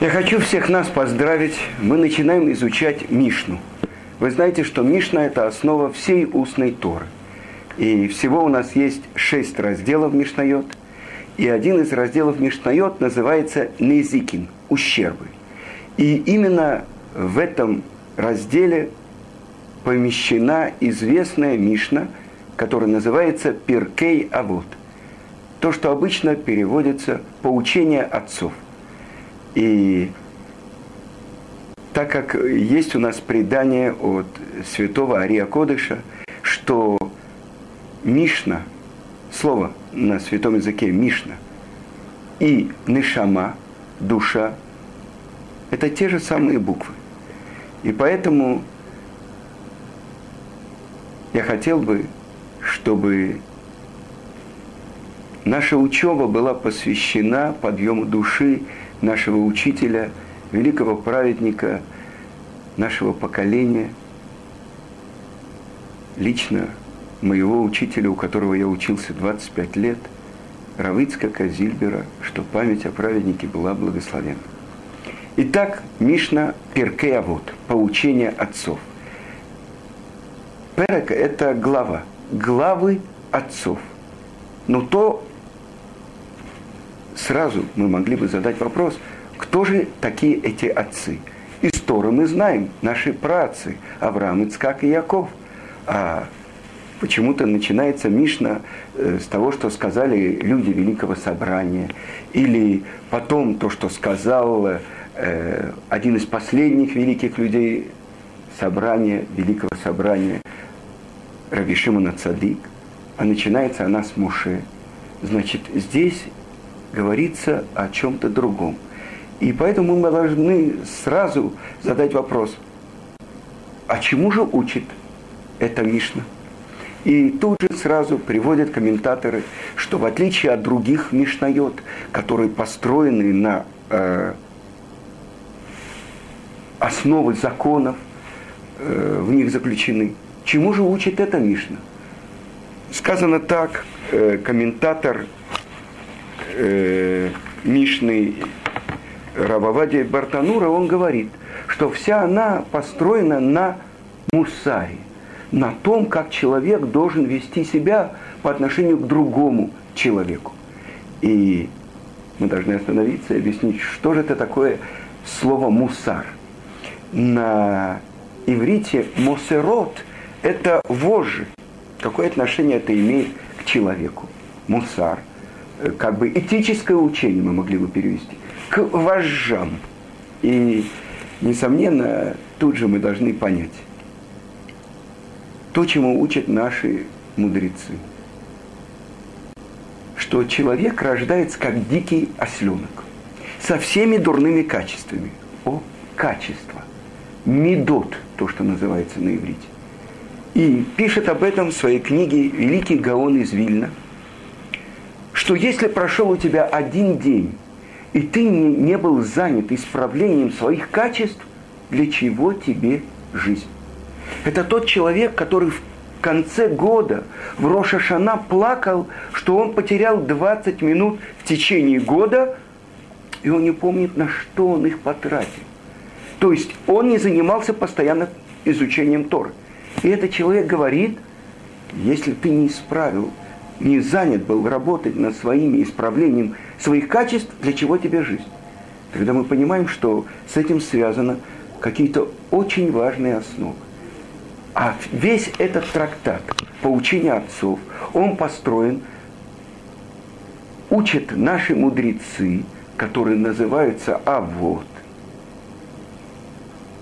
Я хочу всех нас поздравить. Мы начинаем изучать Мишну. Вы знаете, что Мишна – это основа всей устной Торы. И всего у нас есть шесть разделов Мишнайот. И один из разделов Мишнайот называется Незикин – ущербы. И именно в этом разделе помещена известная Мишна, которая называется Перкей Авод. То, что обычно переводится «поучение отцов». И так как есть у нас предание от святого Ария Кодыша, что Мишна, слово на святом языке Мишна, и Нишама, душа, это те же самые буквы. И поэтому я хотел бы, чтобы наша учеба была посвящена подъему души нашего учителя – великого праведника нашего поколения, лично моего учителя, у которого я учился 25 лет, Равицка Казильбера, что память о праведнике была благословена. Итак, Мишна Перкей Авод, поучение отцов. Перек – это глава, главы отцов. Но то сразу мы могли бы задать вопрос – кто же такие эти отцы? Из Торы мы знаем, наши працы, Авраам, Ицкак и Яков. А почему-то начинается Мишна э, с того, что сказали люди Великого Собрания, или потом то, что сказал э, один из последних великих людей собрания, Великого Собрания, Раби Шимона Цадик, а начинается она с Муше. Значит, здесь говорится о чем-то другом – и поэтому мы должны сразу задать вопрос, а чему же учит эта Мишна? И тут же сразу приводят комментаторы, что в отличие от других Мишнайот, которые построены на э, основы законов, э, в них заключены, чему же учит эта Мишна? Сказано так, э, комментатор э, Мишны Рабавади Бартанура, он говорит, что вся она построена на мусаре, на том, как человек должен вести себя по отношению к другому человеку. И мы должны остановиться и объяснить, что же это такое слово мусар. На иврите мосерот – это вожжи. Какое отношение это имеет к человеку? Мусар. Как бы этическое учение мы могли бы перевести – к вожжам. И, несомненно, тут же мы должны понять то, чему учат наши мудрецы. Что человек рождается как дикий осленок, со всеми дурными качествами. О, качество. Медот, то, что называется на иврите. И пишет об этом в своей книге Великий Гаон из Вильна, что если прошел у тебя один день и ты не был занят исправлением своих качеств, для чего тебе жизнь? Это тот человек, который в конце года в Рошашана плакал, что он потерял 20 минут в течение года, и он не помнит, на что он их потратил. То есть он не занимался постоянно изучением Торы. И этот человек говорит, если ты не исправил, не занят был работать над своими исправлением своих качеств, для чего тебе жизнь? Тогда мы понимаем, что с этим связано какие-то очень важные основы. А весь этот трактат «Поучение отцов», он построен, учат наши мудрецы, которые называются «авод»,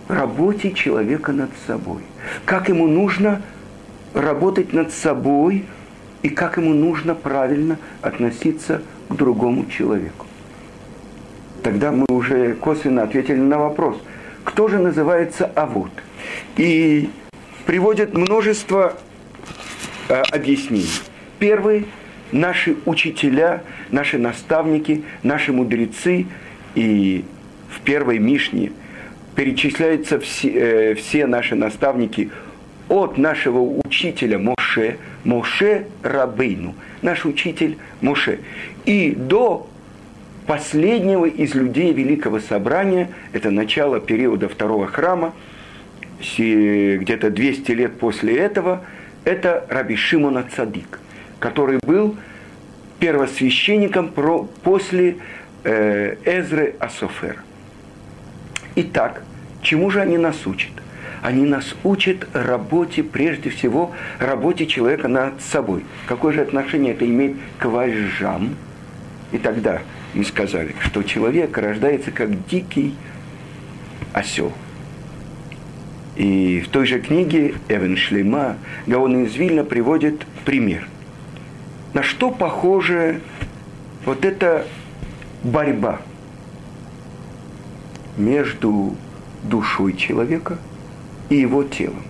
работе человека над собой. Как ему нужно работать над собой и как ему нужно правильно относиться к другому человеку. Тогда мы уже косвенно ответили на вопрос, кто же называется Авод? И приводят множество э, объяснений. Первый – наши учителя, наши наставники, наши мудрецы. И в первой Мишне перечисляются все, э, все наши наставники от нашего учителя Моше, Моше Рабейну, наш учитель Моше и до последнего из людей Великого Собрания, это начало периода второго храма, где-то 200 лет после этого, это Раби Шимона Цадик, который был первосвященником после э, Эзры Асофер. Итак, чему же они нас учат? Они нас учат работе, прежде всего, работе человека над собой. Какое же отношение это имеет к вожжам? И тогда мы сказали, что человек рождается как дикий осел. И в той же книге Эвен Шлема Гаон из Вильна приводит пример. На что похоже вот эта борьба между душой человека и его телом.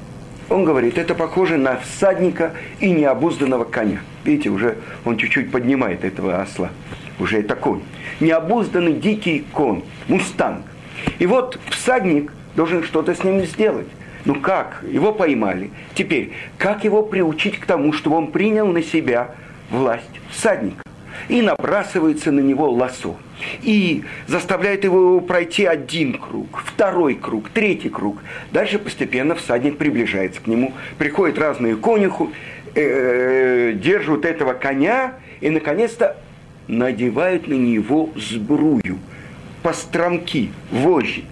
Он говорит, это похоже на всадника и необузданного коня. Видите, уже он чуть-чуть поднимает этого осла. Уже это конь. Необузданный дикий конь, мустанг. И вот всадник должен что-то с ним сделать. Ну как? Его поймали. Теперь, как его приучить к тому, чтобы он принял на себя власть всадника? И набрасывается на него лосо. И заставляет его пройти один круг, второй круг, третий круг. Дальше постепенно всадник приближается к нему. Приходят разные конюху, э, держат этого коня и, наконец-то, надевают на него сбрую, постромки, вожжи.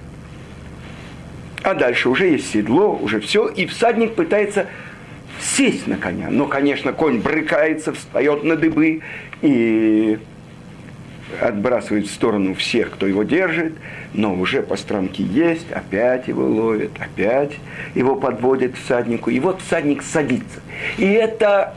А дальше уже есть седло, уже все, и всадник пытается сесть на коня. Но, конечно, конь брыкается, встает на дыбы и отбрасывает в сторону всех, кто его держит, но уже постромки есть, опять его ловят, опять его подводят всаднику, и вот всадник садится. И это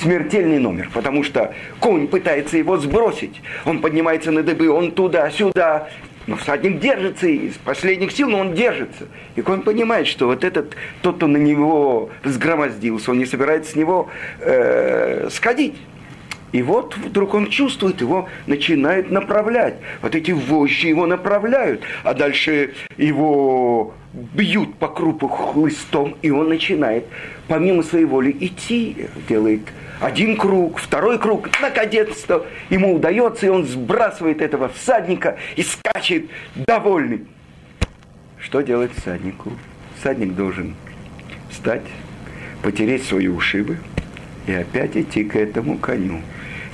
смертельный номер, потому что конь пытается его сбросить, он поднимается на дыбы, он туда-сюда, но всадник держится из последних сил, но он держится. И конь понимает, что вот этот, тот, кто на него взгромоздился, он не собирается с него э, сходить. И вот вдруг он чувствует, его начинает направлять. Вот эти вожжи его направляют, а дальше его бьют по крупу хлыстом, и он начинает помимо своей воли идти, делает один круг, второй круг, наконец-то ему удается, и он сбрасывает этого всадника и скачет довольный. Что делать всаднику? Всадник должен встать, потереть свои ушибы и опять идти к этому коню.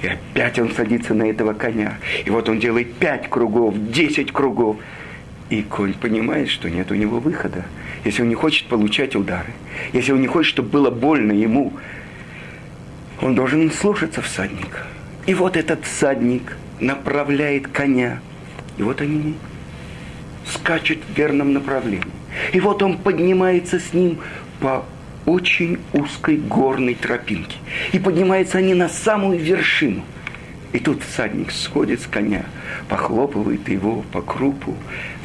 И опять он садится на этого коня. И вот он делает пять кругов, десять кругов. И конь понимает, что нет у него выхода. Если он не хочет получать удары, если он не хочет, чтобы было больно ему, он должен слушаться всадника. И вот этот всадник направляет коня. И вот они скачут в верном направлении. И вот он поднимается с ним по очень узкой горной тропинке. И поднимаются они на самую вершину. И тут всадник сходит с коня, похлопывает его по крупу,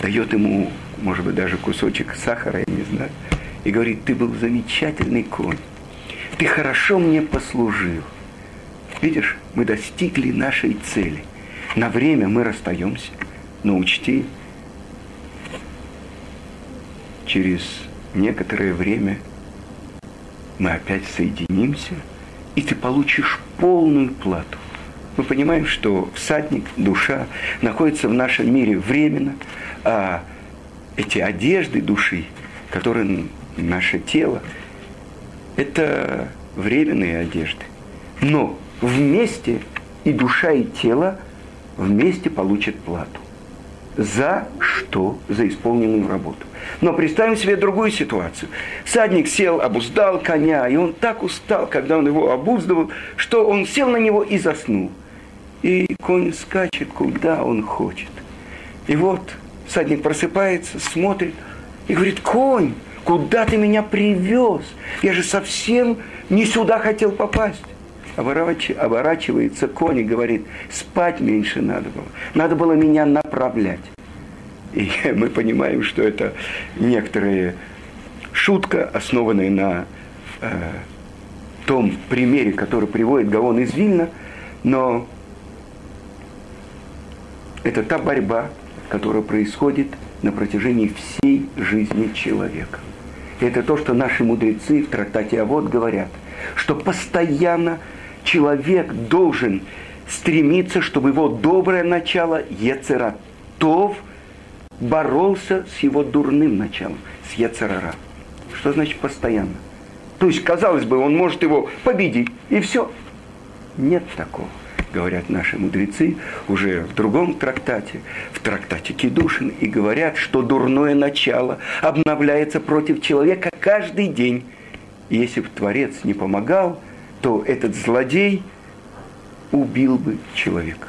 дает ему, может быть, даже кусочек сахара, я не знаю, и говорит, ты был замечательный конь ты хорошо мне послужил. Видишь, мы достигли нашей цели. На время мы расстаемся, но учти, через некоторое время мы опять соединимся, и ты получишь полную плату. Мы понимаем, что всадник, душа находится в нашем мире временно, а эти одежды души, которые наше тело, это временные одежды. Но вместе и душа, и тело вместе получат плату. За что? За исполненную работу. Но представим себе другую ситуацию. Садник сел, обуздал коня, и он так устал, когда он его обуздывал, что он сел на него и заснул. И конь скачет, куда он хочет. И вот садник просыпается, смотрит и говорит, конь, Куда ты меня привез? Я же совсем не сюда хотел попасть. Оборачивается конь и говорит, спать меньше надо было. Надо было меня направлять. И мы понимаем, что это некоторые шутка, основанная на э, том примере, который приводит Гаон из Вильна, но это та борьба, которая происходит на протяжении всей жизни человека. Это то, что наши мудрецы в трактате Авод говорят, что постоянно человек должен стремиться, чтобы его доброе начало, Ецератов, боролся с его дурным началом, с Ецерара. Что значит постоянно? То есть, казалось бы, он может его победить, и все. Нет такого, говорят наши мудрецы, уже в другом трактате, в трактате Кедушин, и говорят, что дурное начало обновляется против человека каждый день. Если бы Творец не помогал, то этот злодей убил бы человека.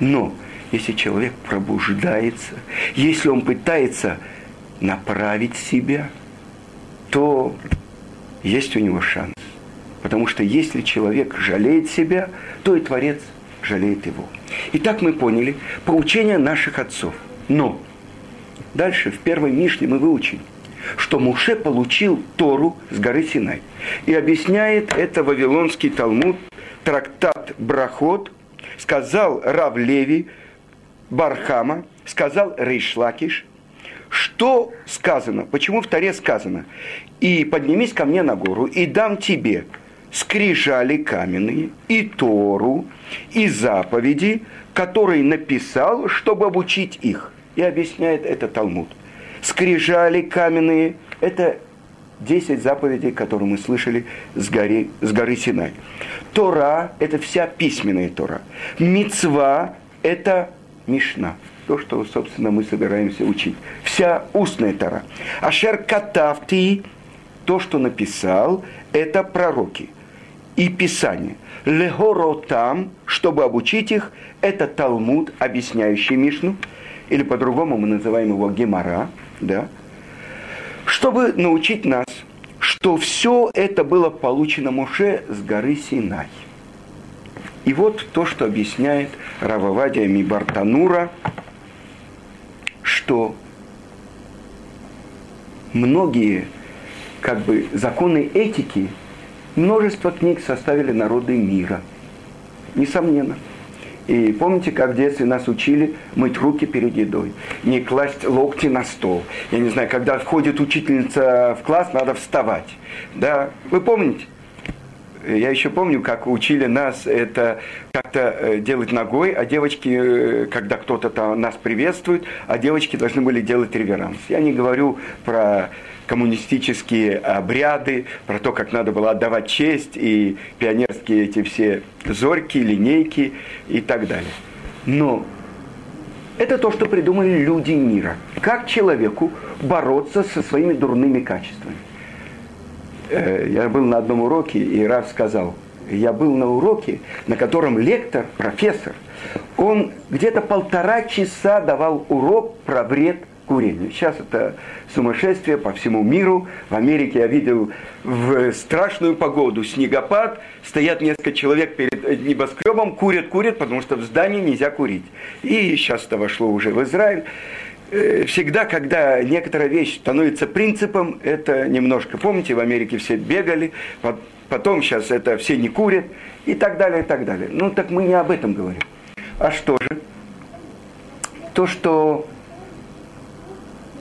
Но если человек пробуждается, если он пытается направить себя, то есть у него шанс. Потому что если человек жалеет себя, то и Творец жалеет его. Итак, мы поняли поучение наших отцов. Но дальше в первой Мишле мы выучили, что Муше получил Тору с горы Синай. И объясняет это Вавилонский Талмуд, трактат Брахот, сказал Рав Леви Бархама, сказал Рейшлакиш, что сказано, почему в Таре сказано, и поднимись ко мне на гору, и дам тебе скрижали каменные, и Тору, и заповеди, которые написал, чтобы обучить их. И объясняет это Талмуд. Скрижали каменные – это 10 заповедей, которые мы слышали с горы, с горы Синай. Тора – это вся письменная Тора. Мицва – это Мишна. То, что, собственно, мы собираемся учить. Вся устная Тора. Ашер Катавти – то, что написал, это пророки и Писание. Легоротам, чтобы обучить их, это Талмуд, объясняющий Мишну, или по-другому мы называем его Гемара, да, чтобы научить нас, что все это было получено Муше с горы Синай. И вот то, что объясняет Рававадия Мибартанура, что многие как бы законы этики множество книг составили народы мира. Несомненно. И помните, как в детстве нас учили мыть руки перед едой, не класть локти на стол. Я не знаю, когда входит учительница в класс, надо вставать. Да, вы помните? Я еще помню, как учили нас это как-то э, делать ногой, а девочки, э, когда кто-то там нас приветствует, а девочки должны были делать реверанс. Я не говорю про коммунистические обряды, про то, как надо было отдавать честь, и пионерские эти все зорьки, линейки и так далее. Но это то, что придумали люди мира. Как человеку бороться со своими дурными качествами. Э, я был на одном уроке, и раз сказал, я был на уроке, на котором лектор, профессор, он где-то полтора часа давал урок про вред курению. Сейчас это сумасшествие по всему миру. В Америке я видел в страшную погоду снегопад, стоят несколько человек перед небоскребом, курят, курят, потому что в здании нельзя курить. И сейчас это вошло уже в Израиль. Э, всегда, когда некоторая вещь становится принципом, это немножко, помните, в Америке все бегали, потом сейчас это все не курят и так далее, и так далее. Ну так мы не об этом говорим. А что же? То, что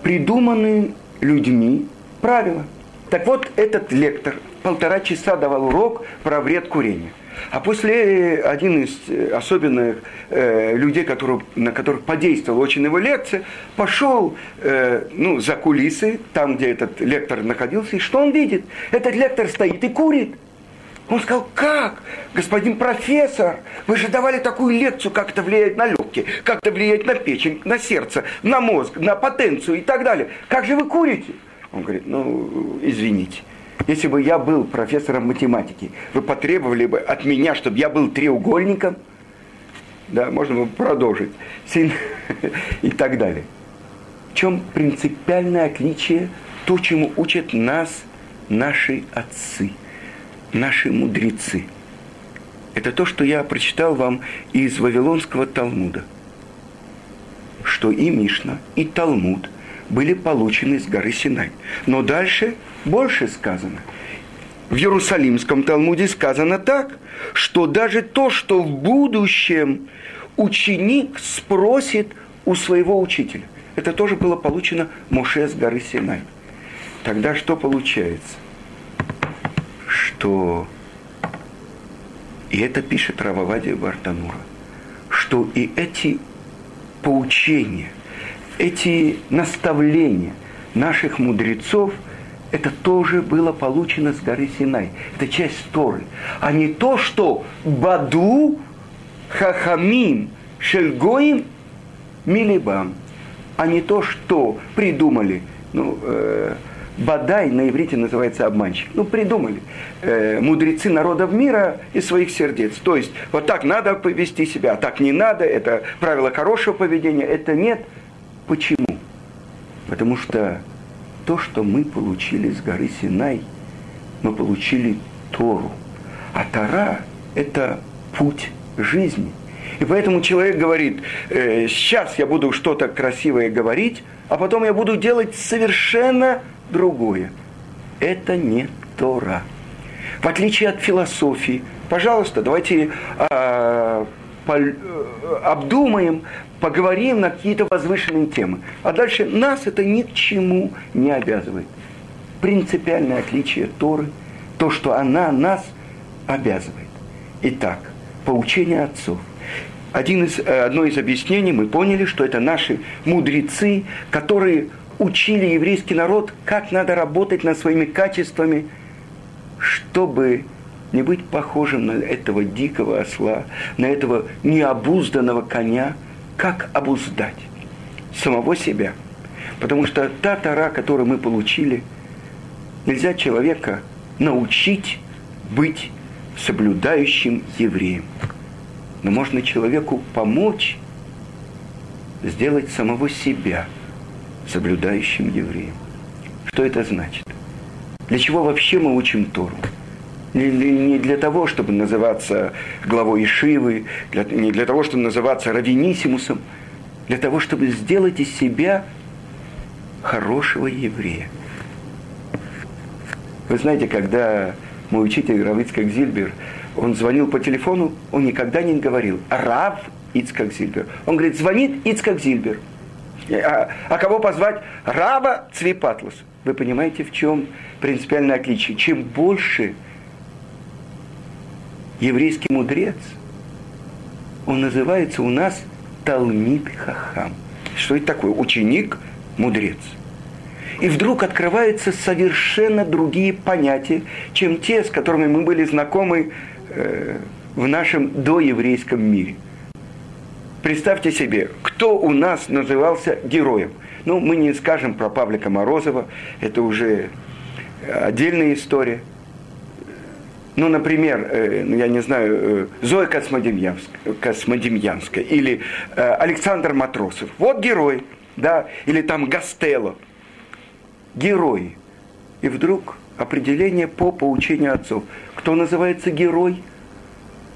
придуманы людьми правила. Так вот, этот лектор полтора часа давал урок про вред курения. А после один из э, особенных э, людей, который, на которых подействовала очень его лекция, пошел э, ну, за кулисы, там, где этот лектор находился, и что он видит? Этот лектор стоит и курит. Он сказал, как, господин профессор, вы же давали такую лекцию, как это влияет на легкие, как это влияет на печень, на сердце, на мозг, на потенцию и так далее. Как же вы курите? Он говорит, ну, извините. Если бы я был профессором математики, вы потребовали бы от меня, чтобы я был треугольником, да, можно бы продолжить, сын и так далее. В чем принципиальное отличие, то, чему учат нас наши отцы – наши мудрецы. Это то, что я прочитал вам из Вавилонского Талмуда, что и Мишна, и Талмуд были получены с горы Синай. Но дальше больше сказано. В Иерусалимском Талмуде сказано так, что даже то, что в будущем ученик спросит у своего учителя, это тоже было получено Моше с горы Синай. Тогда что получается? Что и это пишет Рававадия Бартанура, что и эти поучения, эти наставления наших мудрецов, это тоже было получено с горы Синай. Это часть Торы. А не то, что Баду, Хахамим, Шельгоим, Милибам. А не то, что придумали. Ну, э, Бадай на иврите называется обманщик. Ну, придумали э, мудрецы народов мира из своих сердец. То есть, вот так надо повести себя, а так не надо, это правило хорошего поведения, это нет. Почему? Потому что то, что мы получили с горы Синай, мы получили Тору. А Тора – это путь жизни. И поэтому человек говорит, э, сейчас я буду что-то красивое говорить, а потом я буду делать совершенно другое. Это не Тора. В отличие от философии, пожалуйста, давайте э, по, э, обдумаем, поговорим на какие-то возвышенные темы. А дальше нас это ни к чему не обязывает. Принципиальное отличие Торы, то, что она нас обязывает. Итак, поучение отцов. Один из, э, одно из объяснений мы поняли, что это наши мудрецы, которые учили еврейский народ, как надо работать над своими качествами, чтобы не быть похожим на этого дикого осла, на этого необузданного коня, как обуздать самого себя. Потому что та тара, которую мы получили, нельзя человека научить быть соблюдающим евреем. Но можно человеку помочь сделать самого себя – соблюдающим евреем. Что это значит? Для чего вообще мы учим Тору? Не для того, чтобы называться главой Ишивы, для, не для того, чтобы называться равенисимусом, для того, чтобы сделать из себя хорошего еврея. Вы знаете, когда мой учитель Рав Ицкак Зильбер, он звонил по телефону, он никогда не говорил «Рав Ицкак Зильбер». Он говорит, звонит Ицкак Зильбер – а, а кого позвать? Раба Цвипатлус. Вы понимаете, в чем принципиальное отличие? Чем больше еврейский мудрец, он называется у нас Талмит Хахам. Что это такое? Ученик, мудрец. И вдруг открываются совершенно другие понятия, чем те, с которыми мы были знакомы э, в нашем доеврейском мире – Представьте себе, кто у нас назывался героем. Ну, мы не скажем про Павлика Морозова, это уже отдельная история. Ну, например, э, ну, я не знаю, э, Зоя Космодемьянская, Космодемьянская или э, Александр Матросов. Вот герой, да, или там Гастелло. Герои. И вдруг определение по поучению отцов. Кто называется герой?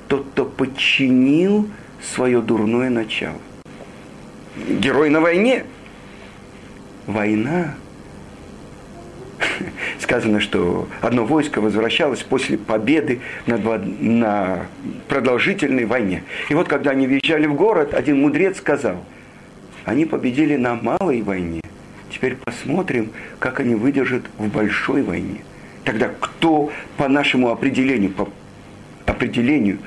Тот, кто подчинил свое дурное начало. Герой на войне. Война. Сказано, что одно войско возвращалось после победы на, на продолжительной войне. И вот когда они въезжали в город, один мудрец сказал, они победили на малой войне. Теперь посмотрим, как они выдержат в большой войне. Тогда кто по нашему определению, по определению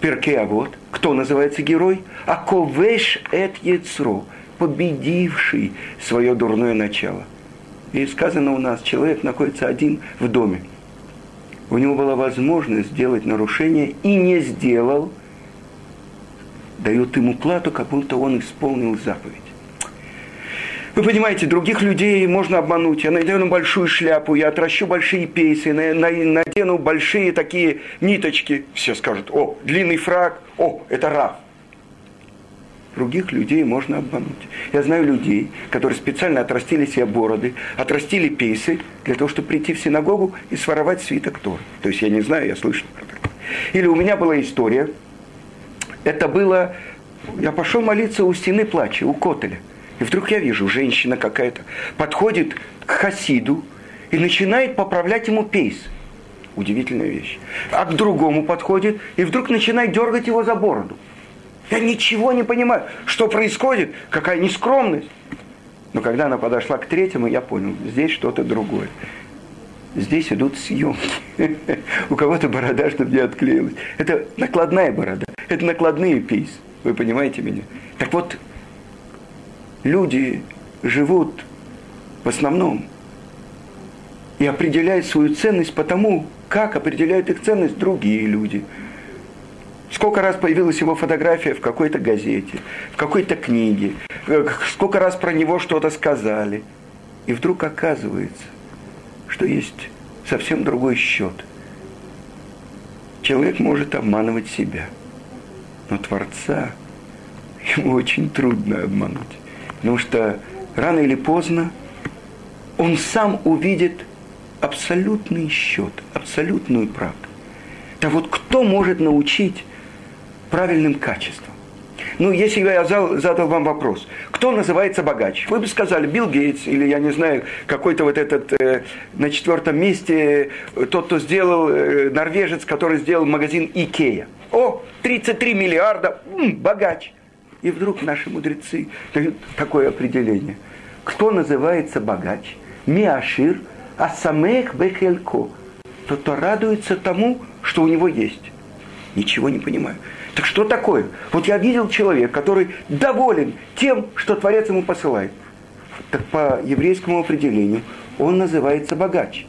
перке, а вот, кто называется герой? Аковеш эт яцро, победивший свое дурное начало. И сказано у нас, человек находится один в доме. У него была возможность сделать нарушение и не сделал, дают ему плату, как будто он исполнил заповедь. Вы понимаете, других людей можно обмануть. Я надену большую шляпу, я отращу большие пейсы, надену большие такие ниточки. Все скажут, о, длинный фраг, о, это Раф. Других людей можно обмануть. Я знаю людей, которые специально отрастили себе бороды, отрастили пейсы для того, чтобы прийти в синагогу и своровать свиток Тор. То есть я не знаю, я слышал про такое. Или у меня была история, это было, я пошел молиться у стены плача, у Котеля – и вдруг я вижу, женщина какая-то подходит к Хасиду и начинает поправлять ему пейс. Удивительная вещь. А к другому подходит и вдруг начинает дергать его за бороду. Я ничего не понимаю, что происходит, какая нескромность. Но когда она подошла к третьему, я понял, здесь что-то другое. Здесь идут съемки. У кого-то борода, чтобы не отклеилась. Это накладная борода. Это накладные пейсы. Вы понимаете меня? Так вот, люди живут в основном и определяют свою ценность по тому, как определяют их ценность другие люди. Сколько раз появилась его фотография в какой-то газете, в какой-то книге, сколько раз про него что-то сказали. И вдруг оказывается, что есть совсем другой счет. Человек может обманывать себя, но Творца ему очень трудно обмануть. Потому что рано или поздно он сам увидит абсолютный счет, абсолютную правду. Так вот, кто может научить правильным качествам? Ну, если бы я задал вам вопрос, кто называется богач? Вы бы сказали Билл Гейтс или, я не знаю, какой-то вот этот э, на четвертом месте, э, тот, кто сделал, э, норвежец, который сделал магазин Икея. О, 33 миллиарда, м, богач. И вдруг наши мудрецы дают такое определение. Кто называется богач? Миашир, асамех бехелько. Тот, кто радуется тому, что у него есть. Ничего не понимаю. Так что такое? Вот я видел человека, который доволен тем, что Творец ему посылает. Так по еврейскому определению он называется богач.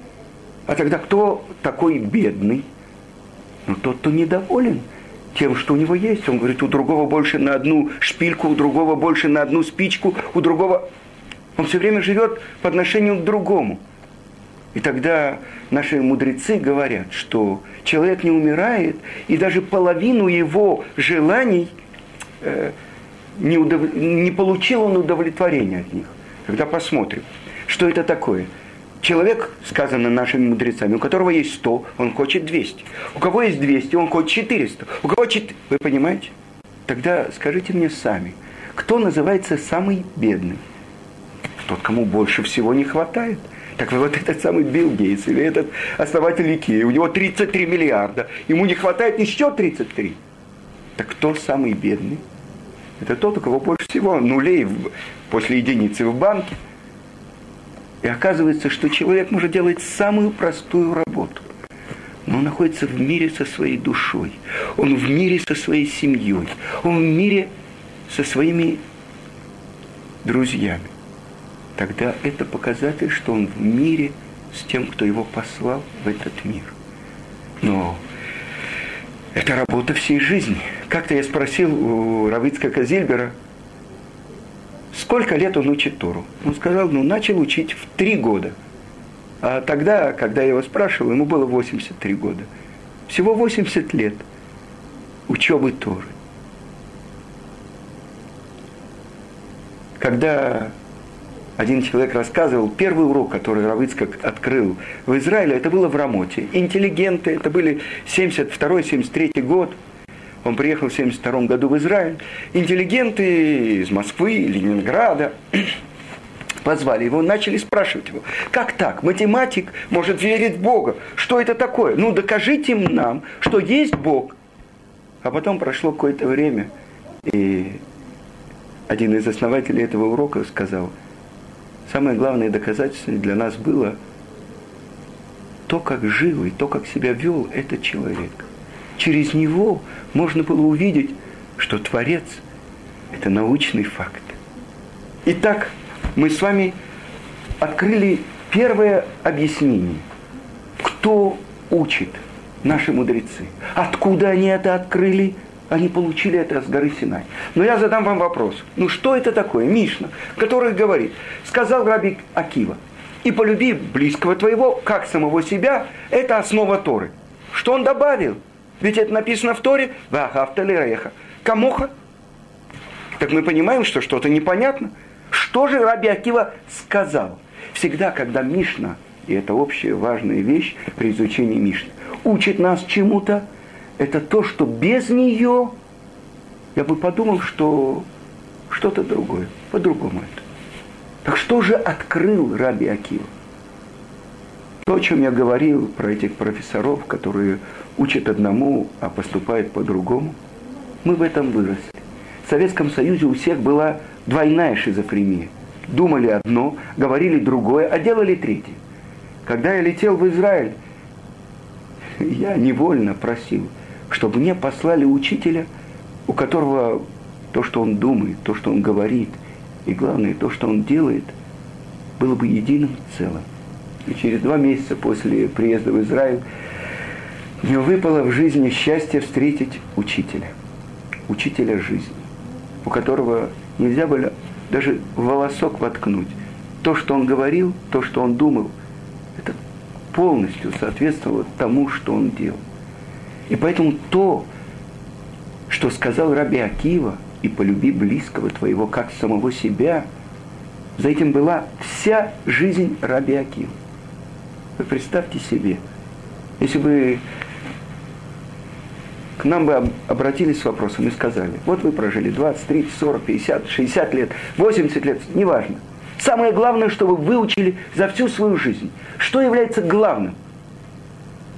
А тогда кто такой бедный? Ну, тот, кто недоволен тем, что у него есть. Он говорит, у другого больше на одну шпильку, у другого больше на одну спичку, у другого... Он все время живет по отношению к другому. И тогда наши мудрецы говорят, что человек не умирает, и даже половину его желаний э, не, удов... не получил он удовлетворения от них. Тогда посмотрим, что это такое. Человек, сказано нашими мудрецами, у которого есть 100, он хочет 200. У кого есть 200, он хочет 400. У кого 4... Вы понимаете? Тогда скажите мне сами, кто называется самый бедный? Тот, кому больше всего не хватает – так вот этот самый Билл Гейтс или этот основатель Икеи, у него 33 миллиарда, ему не хватает еще 33. Так кто самый бедный? Это тот, у кого больше всего нулей после единицы в банке. И оказывается, что человек может делать самую простую работу. Но он находится в мире со своей душой. Он в мире со своей семьей. Он в мире со своими друзьями тогда это показатель, что он в мире с тем, кто его послал в этот мир. Но это работа всей жизни. Как-то я спросил у Равицкака Зильбера, сколько лет он учит Тору. Он сказал, ну, начал учить в три года. А тогда, когда я его спрашивал, ему было 83 года. Всего 80 лет учебы Торы. Когда один человек рассказывал, первый урок, который Равыцкак открыл в Израиле, это было в Рамоте. Интеллигенты, это были 72-73 год. Он приехал в 72 году в Израиль. Интеллигенты из Москвы, Ленинграда позвали его, начали спрашивать его, как так, математик может верить в Бога, что это такое? Ну, докажите нам, что есть Бог. А потом прошло какое-то время, и один из основателей этого урока сказал – самое главное доказательство для нас было то, как жил и то, как себя вел этот человек. Через него можно было увидеть, что Творец – это научный факт. Итак, мы с вами открыли первое объяснение. Кто учит наши мудрецы? Откуда они это открыли – они получили это с горы Синай. Но я задам вам вопрос. Ну что это такое? Мишна, который говорит, сказал Раби Акива, и полюби близкого твоего, как самого себя, это основа Торы. Что он добавил? Ведь это написано в Торе, Вахавталиреха. Камоха. Так мы понимаем, что что-то непонятно. Что же Раби Акива сказал? Всегда, когда Мишна, и это общая важная вещь при изучении Мишны, учит нас чему-то, это то, что без нее я бы подумал, что что-то другое, по-другому это. Так что же открыл Раби Акива? То, о чем я говорил про этих профессоров, которые учат одному, а поступают по-другому, мы в этом выросли. В Советском Союзе у всех была двойная шизофрения. Думали одно, говорили другое, а делали третье. Когда я летел в Израиль, я невольно просил – чтобы мне послали учителя, у которого то, что он думает, то, что он говорит, и главное, то, что он делает, было бы единым целым. И через два месяца после приезда в Израиль мне выпало в жизни счастье встретить учителя, учителя жизни, у которого нельзя было даже волосок воткнуть. То, что он говорил, то, что он думал, это полностью соответствовало тому, что он делал. И поэтому то, что сказал Раби Акива, и полюби близкого твоего, как самого себя, за этим была вся жизнь Раби Акива. Вы представьте себе, если бы к нам бы обратились с вопросом и сказали, вот вы прожили 20, 30, 40, 50, 60 лет, 80 лет, неважно. Самое главное, что вы выучили за всю свою жизнь. Что является главным?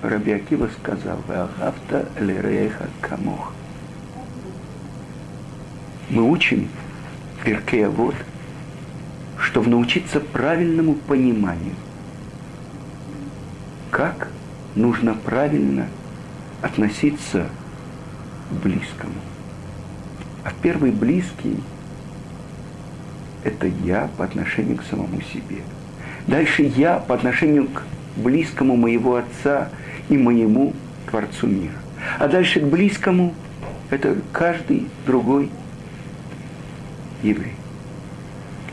Раби Акива сказал, «Вахавта лерейха камох». Мы учим Перкея вот, чтобы научиться правильному пониманию, как нужно правильно относиться к близкому. А первый близкий – это я по отношению к самому себе. Дальше я по отношению к близкому моего отца и моему Творцу мира. А дальше к близкому – это каждый другой еврей.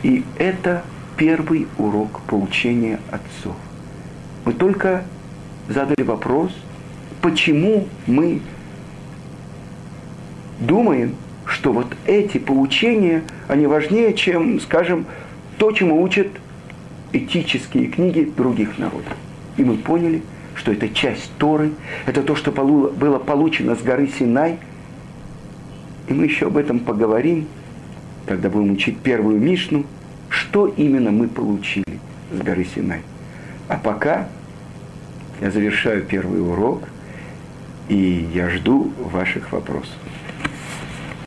И это первый урок поучения отцов. Мы только задали вопрос, почему мы думаем, что вот эти поучения, они важнее, чем, скажем, то, чему учат этические книги других народов. И мы поняли, что это часть Торы, это то, что было получено с горы Синай. И мы еще об этом поговорим, когда будем учить первую Мишну, что именно мы получили с горы Синай. А пока я завершаю первый урок, и я жду ваших вопросов.